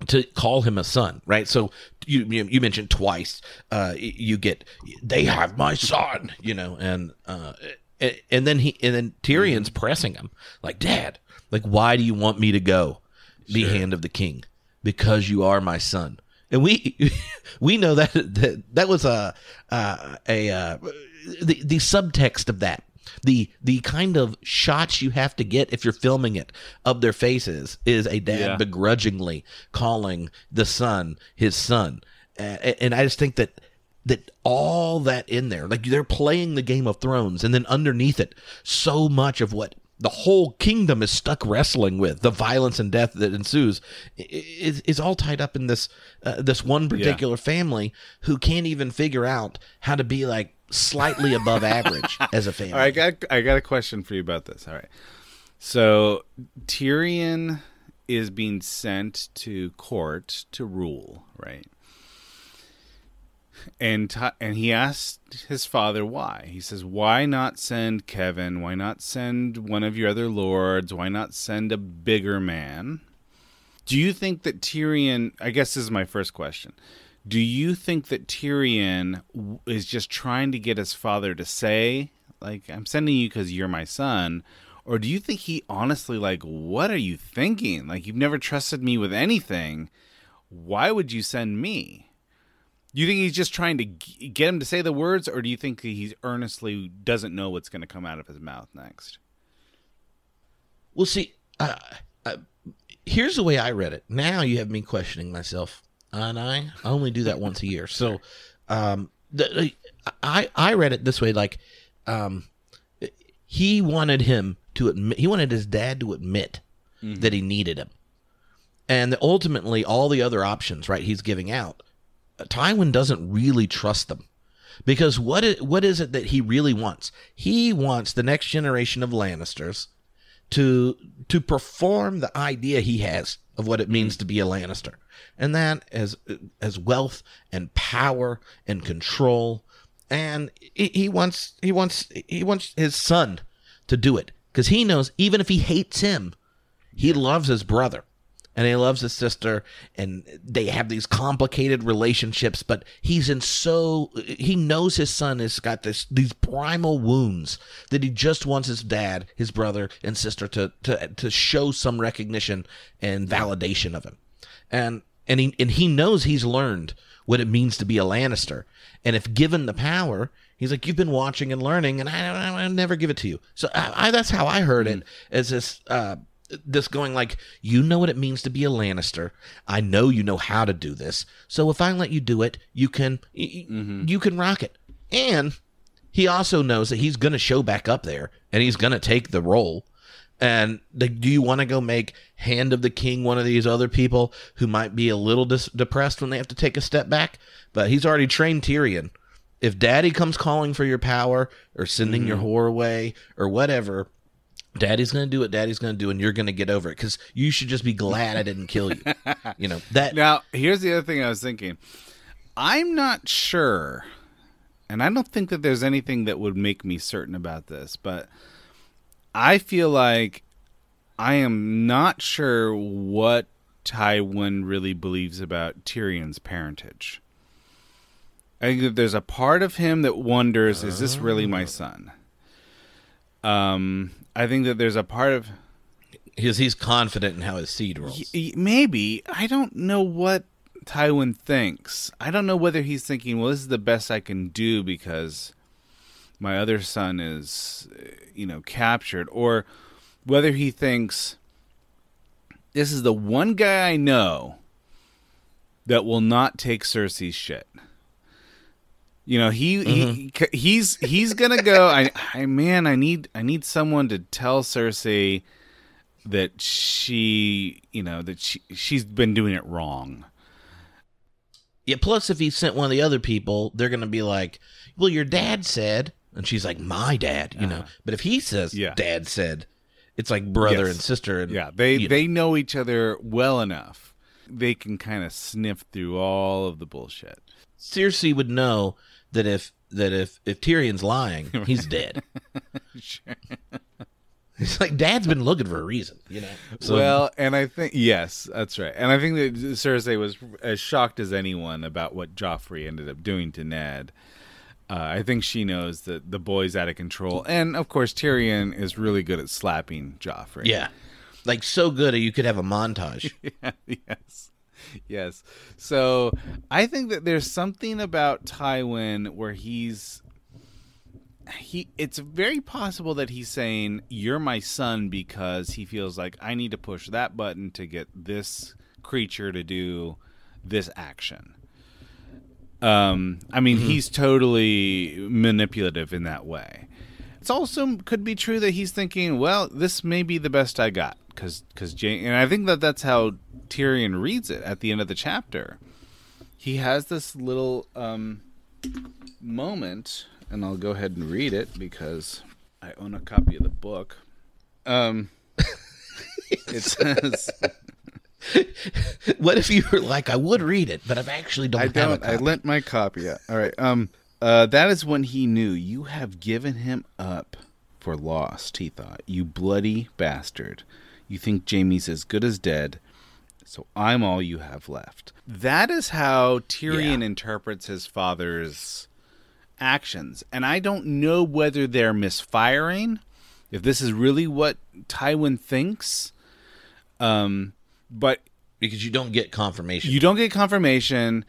to call him a son, right? So you you, you mentioned twice. Uh, you get they have my son, you know, and uh, and, and then he and then Tyrion's pressing him like, Dad, like why do you want me to go? Be hand of the king because you are my son. And we we know that that, that was a uh, a uh, the the subtext of that the the kind of shots you have to get if you're filming it of their faces is a dad Yeah. begrudgingly calling the son his son uh, and i just think that that all that in there like they're playing the game of thrones and then underneath it so much of what the whole kingdom is stuck wrestling with the violence and death that ensues is, is all tied up in this uh, this one particular family who can't even figure out how to be like slightly above average as a family All right, I got I got a question for you about this. All right. So Tyrion is being sent to court to rule, right? And Ty- and he asked his father why. He says, "Why not send Kevan? Why not send one of your other lords? Why not send a bigger man?" Do you think that Tyrion? I guess this is my first question. Do you think that Tyrion is just trying to get his father to say, like, "I'm sending you because you're my son," or do you think he honestly, like, what are you thinking? Like, you've never trusted me with anything. Why would you send me? Do you think he's just trying to g- get him to say the words, or do you think he earnestly doesn't know what's going to come out of his mouth next? Well, see, uh, uh, here's the way I read it. Now you have me questioning myself, and I only do that once a year. So, um, the, I I read it this way: like, um, he wanted him to admit, he wanted his dad to admit that he needed him, and ultimately all the other options, right? He's giving out. Tywin doesn't really trust them. Because what is, what is it that he really wants? He wants the next generation of Lannisters to to perform the idea he has of what it means to be a Lannister, and that as as wealth and power and control, and he, he wants he wants he wants his son to do it because he knows even if he hates him, he loves his brother and he loves his sister and they have these complicated relationships but he's in so he knows his son has got this these primal wounds that he just wants his dad his brother and sister to to to show some recognition and validation of him. And and he and he knows he's learned what it means to be a Lannister. And if given the power he's like you've been watching and learning and I I, I never give it to you. So I, I that's how I heard it as this uh this going like you know what it means to be a Lannister. I know you know how to do this. So if I let you do it, you can y- mm-hmm. you can rock it. And he also knows that he's going to show back up there and he's going to take the role. And like, do you want to go make Hand of the King one of these other people who might be a little dis- depressed when they have to take a step back? But he's already trained Tyrion. If Daddy comes calling for your power or sending your mm-hmm. whore away or whatever, Daddy's going to do what Daddy's going to do, and you're going to get over it because you should just be glad I didn't kill you. You know that. Now, here's the other thing I was thinking. I'm not sure, and I don't think that there's anything that would make me certain about this, but I feel like I am not sure what Tywin really believes about Tyrion's parentage. I think that there's a part of him that wonders, is this really my son? Um, I think that there's a part of Because he's confident in how his seed rolls. Y- Maybe. I don't know what Tywin thinks. I don't know whether he's thinking, well, this is the best I can do because my other son is, uh, you know, captured, or whether he thinks this is the one guy I know that will not take Cersei's shit. You know, he, he mm-hmm. he's he's gonna go. I, I man, I need I need someone to tell Cersei that she, you know, that she she's been doing it wrong. Yeah. Plus, if he sent one of the other people, they're going to be like, "Well, your dad said," and she's like, "My dad," you know. Uh-huh. But if he says, Yeah. "Dad said," it's like brother Yes. and sister. And, Yeah, they you know. they know each other well enough. They can kind of sniff through all of the bullshit. Cersei would know that if that if if Tyrion's lying, he's dead. It's like Dad's been looking for a reason, you know. So, well, and I think yes, that's right. And I think that Cersei was as shocked as anyone about what Joffrey ended up doing to Ned. Uh, I think she knows that the boy's out of control, and of course Tyrion is really good at slapping Joffrey. yeah, like so good you could have a montage. yes. Yes. So I think that there's something about Tywin where he's he it's very possible that he's saying you're my son because he feels like I need to push that button to get this creature to do this action. Um I mean he's totally manipulative in that way. It's also could be true that he's thinking, well, this may be the best I got because because Jane, and I think that that's how Tyrion reads it at the end of the chapter. He has this little um, moment, and I'll go ahead and read it because I own a copy of the book. Um, it says, what if you were like, I would read it, but I actually don't. "I don't. I lent my copy. Out. All right. Um, uh, that is when he knew you have given him up for lost. He thought, "You bloody bastard! You think Jaime's as good as dead." So I'm all you have left. That is how Tyrion Yeah. interprets his father's actions. And I don't know whether they're misfiring, if this is really what Tywin thinks. Um, but because you don't get confirmation. you don't get confirmation.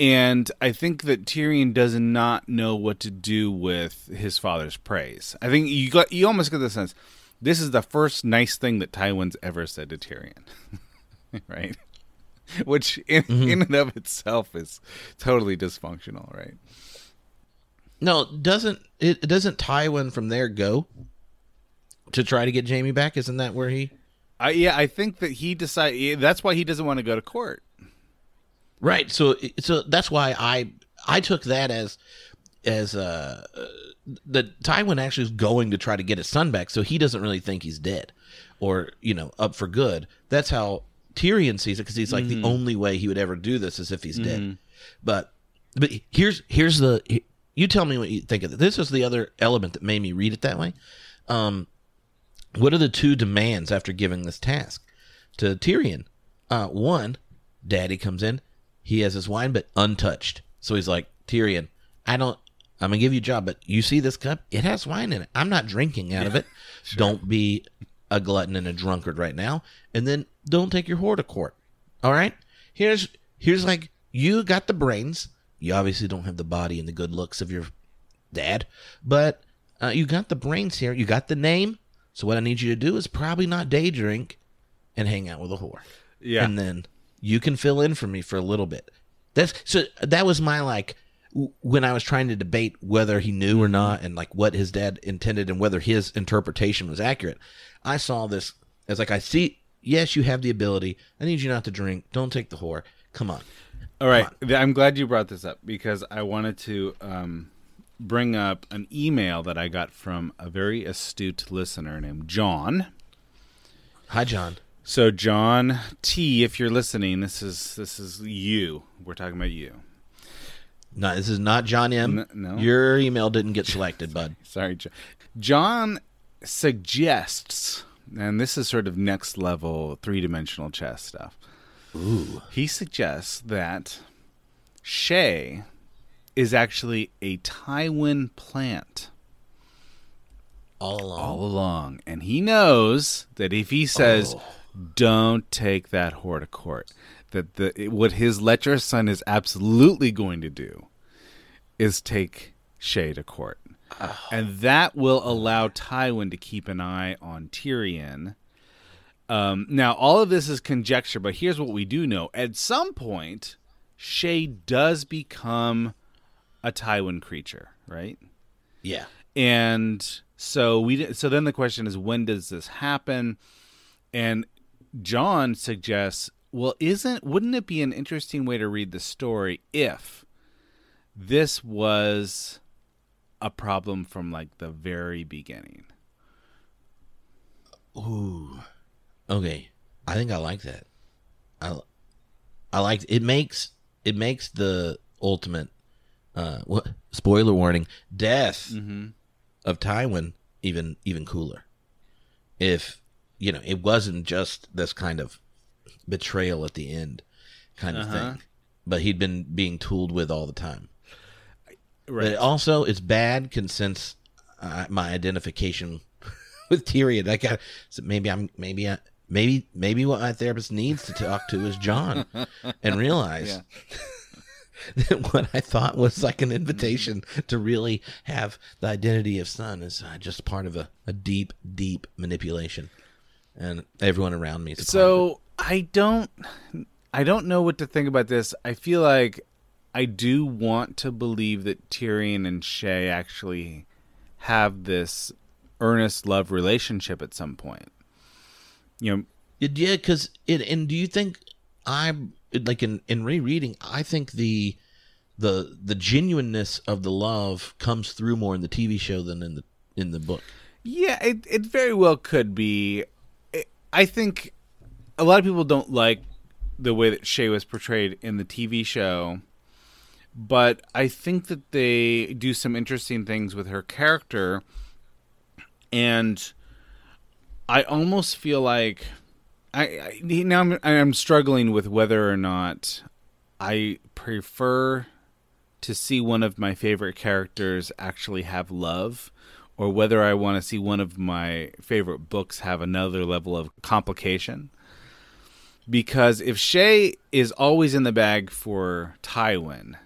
And I think that Tyrion does not know what to do with his father's praise. I think you got you almost get the sense this is the first nice thing that Tywin's ever said to Tyrion. right? Which in, mm-hmm. in and of itself is totally dysfunctional, right? no, doesn't it? Doesn't Tywin from there go to try to get Jaime back? Isn't that where he? I, yeah, I think that he decided that's why he doesn't want to go to court. Right. So so that's why I I took that as as uh the Tywin actually is going to try to get his son back, so he doesn't really think he's dead or you know up for good. That's how Tyrion sees it because he's like the only way he would ever do this is if he's dead. But but here's here's the you tell me what you think of it. This is the other element that made me read it that way. Um, what are the two demands after giving this task to Tyrion? Uh, one, Daddy comes in, he has his wine, but untouched. So he's like, Tyrion, I don't. I'm gonna give you a job, but you see this cup? It has wine in it. I'm not drinking out of it. Don't be a glutton and a drunkard right now. And then don't take your whore to court. All right. Here's here's like you got the brains. You obviously don't have the body and the good looks of your dad, but uh, you got the brains here. You got the name. So what I need you to do is probably not day drink and hang out with a whore. Yeah. And then you can fill in for me for a little bit. That's so that was my like when I was trying to debate whether he knew or not, and like what his dad intended, and whether his interpretation was accurate, I saw this as like I see. Yes, you have the ability. I need you not to drink. Don't take the whore. Come on. All right, I'm glad you brought this up because I wanted to um, bring up an email that I got from a very astute listener named John. Hi, John. So John T, if you're listening, this is this is you. We're talking about you. No, this is not John M. N- no. Your email didn't get selected, bud. Sorry, John. John suggests, and this is sort of next level three dimensional chess stuff. Ooh. He suggests that Shae is actually a Tywin plant All along. all along, and he knows that if he says, Oh. "Don't take that whore to court," that the what his lecherous son is absolutely going to do is take Shae to court, and that will allow Tywin to keep an eye on Tyrion. Um, now, all of this is conjecture, but here's what we do know: at some point, Shae does become a Tywin creature, right? Yeah. and so we so then the question is when does this happen and john suggests well isn't wouldn't it be an interesting way to read the story if this was a problem from like the very beginning Ooh. Okay. I think I like that. I I like it makes it makes the ultimate uh what spoiler warning death of Tywin even even cooler. If you know, it wasn't just this kind of betrayal at the end kind of Uh-huh. thing. But he'd been being tooled with all the time. Right But also, it's bad 'cause since uh, my identification with Tyrion, I got so maybe I'm maybe I, maybe maybe what my therapist needs to talk to is John, and realize that what I thought was like an invitation to really have the identity of son is uh, just part of a, a deep, deep manipulation, and everyone around me. Is a part of it. so i don't i don't know what to think about this i feel like i do want to believe that tyrion and shae actually have this earnest love relationship at some point you know yeah, because it. And do you think I'm like in in rereading? I think the the the genuineness of the love comes through more in the TV show than in the in the book. Yeah, it it very well could be. I- I think a lot of people don't like the way that Shae was portrayed in the TV show, but I think that they do some interesting things with her character, and I almost feel like I, I now I'm, I'm struggling with whether or not I prefer to see one of my favorite characters actually have love or whether I want to see one of my favorite books have another level of complication. Because if Shae is always in the bag for Tywin,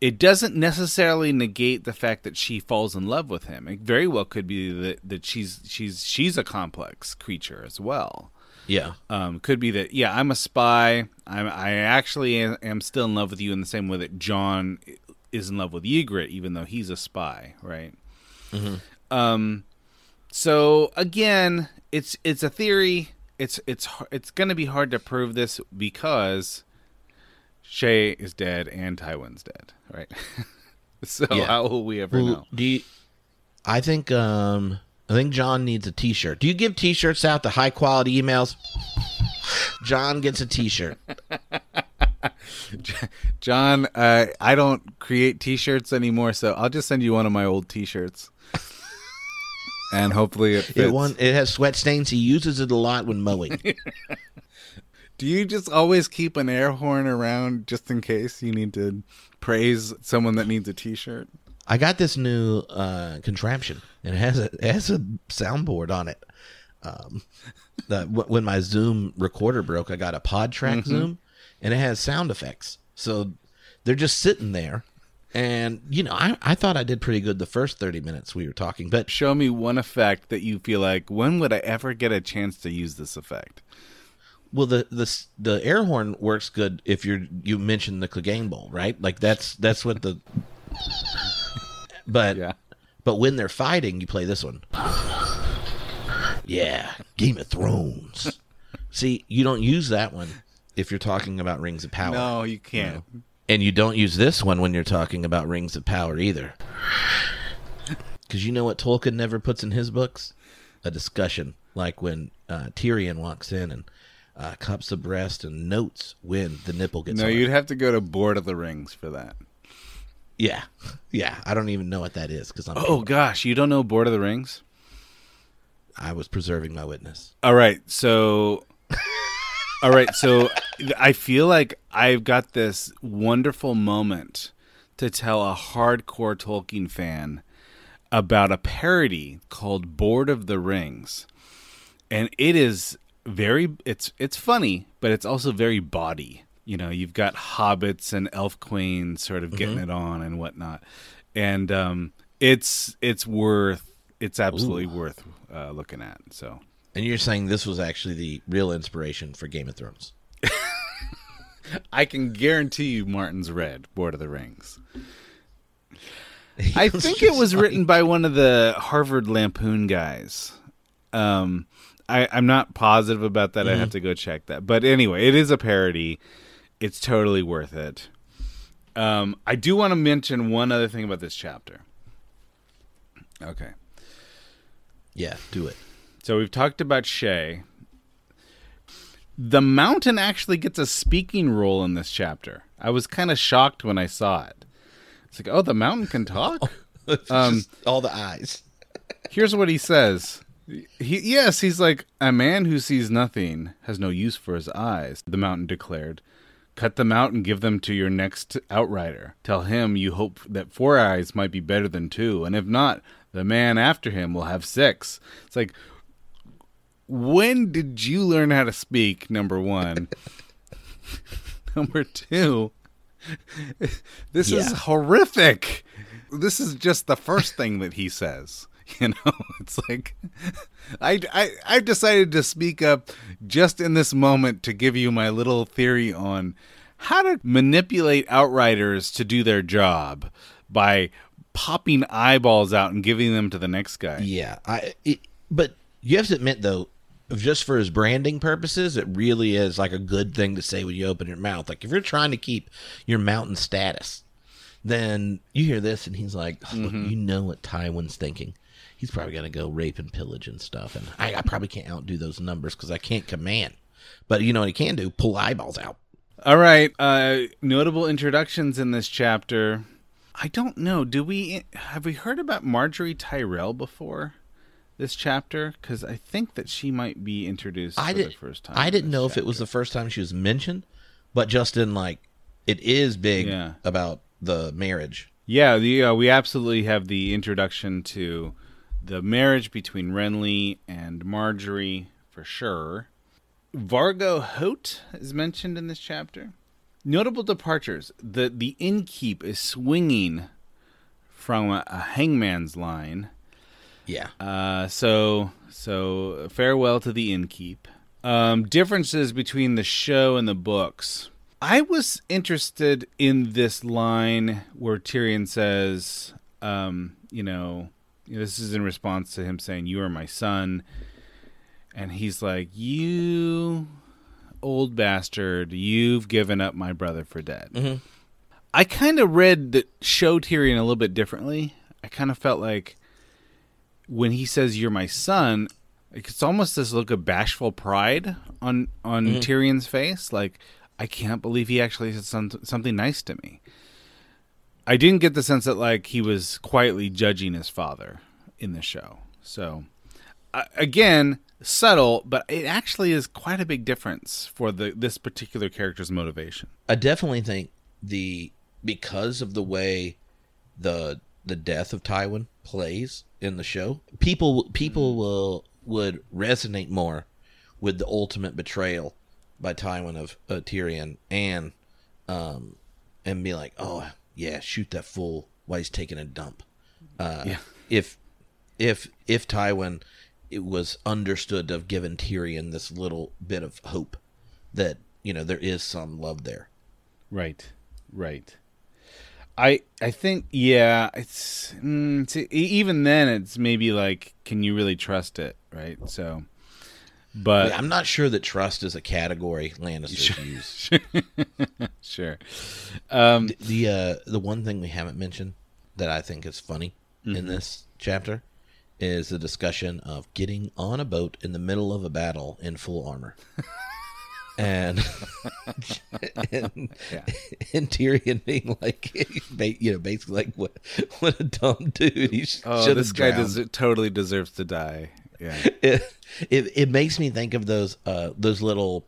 it doesn't necessarily negate the fact that she falls in love with him. It very well could be that, that she's she's she's a complex creature as well. Yeah, Um, could be that yeah, I'm a spy. I'm I actually am, am still in love with you in the same way that Jon is in love with Ygritte, even though he's a spy, right? Um, so again, it's it's a theory. It's it's it's going to be hard to prove this because Shae is dead and Tywin's dead, right? so Yeah. how will we ever Well, know? do you? I think um I think John needs a T-shirt. Do you give T-shirts out to high quality emails? John gets a T-shirt. John, uh, I don't create T-shirts anymore, so I'll just send you one of my old T-shirts, and hopefully it fits. It one it has sweat stains. He uses it a lot when mowing. Do you just always keep an air horn around just in case you need to praise someone that needs a T-shirt? I got this new uh, contraption, and it has a it has a soundboard on it. Um, the, wh- when my Zoom recorder broke, I got a PodTrak Zoom, and it has sound effects. So they're just sitting there, and you know, I I thought I did pretty good the first thirty minutes we were talking, but Show me one effect that you feel like when would I ever get a chance to use this effect? Well, the the the air horn works good if you're you mention the Clegane Bowl, right? Like that's that's what the. But Yeah. but when they're fighting, you play this one. Yeah, Game of Thrones. See, you don't use that one if you're talking about Rings of Power. No, you can't. And you don't use this one when you're talking about Rings of Power either. Because you know what Tolkien never puts in his books? A discussion. Like when uh, Tyrion walks in and uh, cups the breast and notes when the nipple gets No, hard. you'd have to go to Bored of the Rings for that. Yeah. Yeah. I don't even know what that is because I'm. Oh gosh, you don't know Bored of the Rings? I was preserving my witness. All right, so All right, so I feel like I've got this wonderful moment to tell a hardcore Tolkien fan about a parody called Bored of the Rings. And it is very it's it's funny, but it's also very body. You know, you've got hobbits and elf queens sort of getting it on and whatnot. And um it's it's worth it's absolutely worth uh, looking at. So And you're saying this was actually the real inspiration for Game of Thrones. I can guarantee you Martin's read Bored of the Rings. I think it was written by one of the Harvard Lampoon guys. Um, I, I'm not positive about that. I have to go check that. But anyway, it is a parody. It's totally worth it. Um, I do want to mention one other thing about this chapter. Okay. Yeah, do it. So we've talked about Shae. The mountain actually gets a speaking role in this chapter. I was kind of shocked when I saw it. It's like, oh, the mountain can talk. Um, all the eyes. Here's what he says. He, yes, he's like a man who sees nothing has no use for his eyes. The mountain declared, "Cut them out and give them to your next outrider. Tell him you hope that four eyes might be better than two, and if not, the man after him will have six." It's like, when did you learn how to speak? Number one. number two. This is horrific. This is just the first thing that he says. You know, it's like I, I I've decided to speak up just in this moment to give you my little theory on how to manipulate outriders to do their job by popping eyeballs out and giving them to the next guy. Yeah, I. It, but you have to admit though, just for his branding purposes, it really is like a good thing to say when you open your mouth. Like if you're trying to keep your mountain status, then you hear this and he's like, "Look, mm-hmm. you know what Tywin's thinking." He's probably gonna go rape and pillage and stuff, and I, I probably can't outdo those numbers because I can't command. But you know what he can do? Pull eyeballs out. All right. Uh, notable introductions in this chapter. I don't know. Do we have we heard about Margaery Tyrell before this chapter? Because I think that she might be introduced I for did, the first time. I didn't know if it was the first time she was mentioned, but just in like it is big Yeah. about the marriage. Yeah, the, uh, we absolutely have the introduction to the marriage between Renly and Margaery for sure. Vargo Hoat is mentioned in this chapter. Notable departures: the the innkeep is swinging from a, a hangman's line. Yeah. Uh, so so farewell to the innkeep. Um, differences between the show and the books. I was interested in this line where Tyrion says, um, you know, this is in response to him saying, "You are my son," and he's like, "You old bastard, you've given up my brother for dead." Mm-hmm. I kind of read the show Tyrion a little bit differently. I kind of felt like when he says you're my son it's almost this look of bashful pride on on mm-hmm. Tyrion's face like I can't believe he actually said some, something nice to me. I didn't get the sense that like he was quietly judging his father in the show. So uh, again, subtle, but it actually is quite a big difference for the this particular character's motivation. I definitely think the because of the way the the death of Tywin plays in the show, people people will would resonate more with the ultimate betrayal by Tywin of uh, Tyrion and um and be like, oh yeah, shoot that fool while he's taking a dump. Uh, Yeah. If if if Tywin it was understood to have given Tyrion this little bit of hope that you know there is some love there. Right, right. I I think yeah, it's mm, see, e- even then it's maybe like, can you really trust it, right? So, but I'm not sure that trust is a category Lannisters use. sure. Um, The, the uh the one thing we haven't mentioned that I think is funny in this chapter is the discussion of getting on a boat in the middle of a battle in full armor. and and, and Tyrion being like, you know, basically like, what, what a dumb dude. He oh, this guy drowned. des- totally deserves to die. Yeah. it, it it makes me think of those uh those little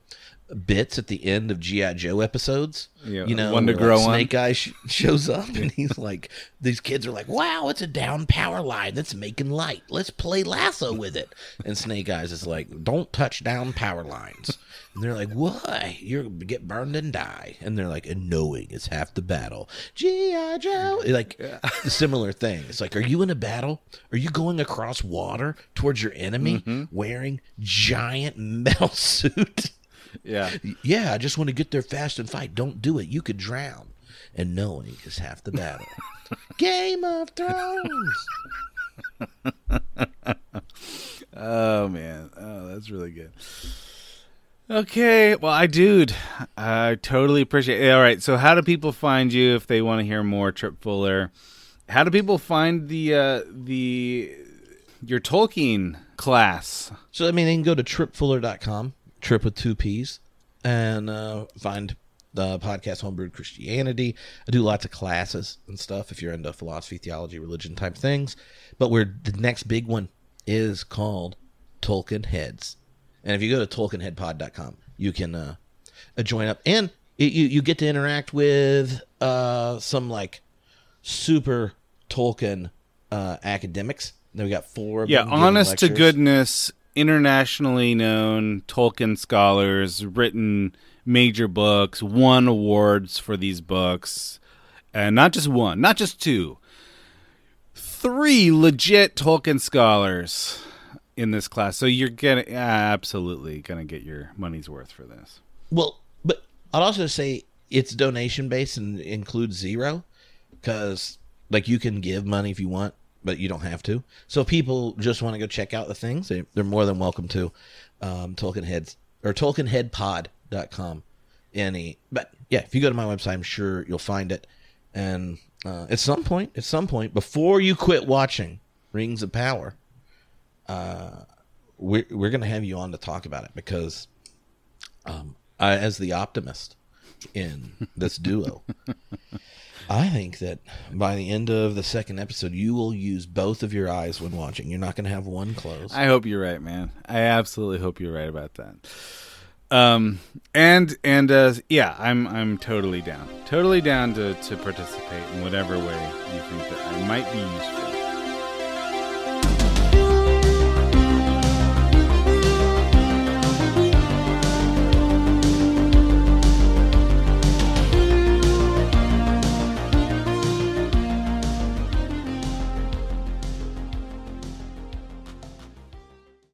bits at the end of GI Joe episodes. Yeah, you know, one to grow like, on. Snake Eye sh- shows up and he's like, these kids are like, "Wow, it's a down power line that's making light. Let's play lasso with it." And Snake Eyes is like, "Don't touch down power lines." And they're like, "Why? You're gonna get burned and die." And they're like, "And knowing is half the battle." GI Joe, like a similar thing. It's like, are you in a battle? Are you going across water towards your enemy Mm-hmm. wearing giant metal suit? Yeah. yeah, I just want to get there fast and fight. Don't do it. You could drown. And knowing is half the battle. Game of Thrones. Oh man, oh that's really good. Okay, well, I dude, I totally appreciate. It. All right, so how do people find you if they want to hear more Tripp Fuller? How do people find the uh, the your Tolkien class? So, I mean, they can go to trippfuller.com, Tripp with two P's, and uh, find the podcast Homebrewed Christianity. I do lots of classes and stuff if you're into philosophy, theology, religion type things. But we're, the next big one is called Tolkien Heads. And if you go to tolkienheadpod.com, you can uh, uh, join up. And it, you, you get to interact with uh, some like super Tolkien uh, academics. Then we got four. Yeah, honest to goodness, internationally known Tolkien scholars, written major books, won awards for these books, and not just one, not just two, three legit Tolkien scholars in this class. So you're gonna absolutely gonna get your money's worth for this. Well, but I'd also say it's donation based and includes zero because like you can give money if you want, but you don't have to. So people just want to go check out the things, they, they're more than welcome to. Um, Tolkien Heads or TolkienHeadPod.com. Any, but yeah, if you go to my website, I'm sure you'll find it. And uh, at some point, at some point, before you quit watching Rings of Power, uh, we're we're gonna have you on to talk about it because um, I, as the optimist in this duo, I think that by the end of the second episode, you will use both of your eyes when watching. You're not going to have one closed. I hope you're right, man. I absolutely hope you're right about that. Um and and uh yeah, I'm I'm totally down. Totally down to to participate in whatever way you think that I might be useful.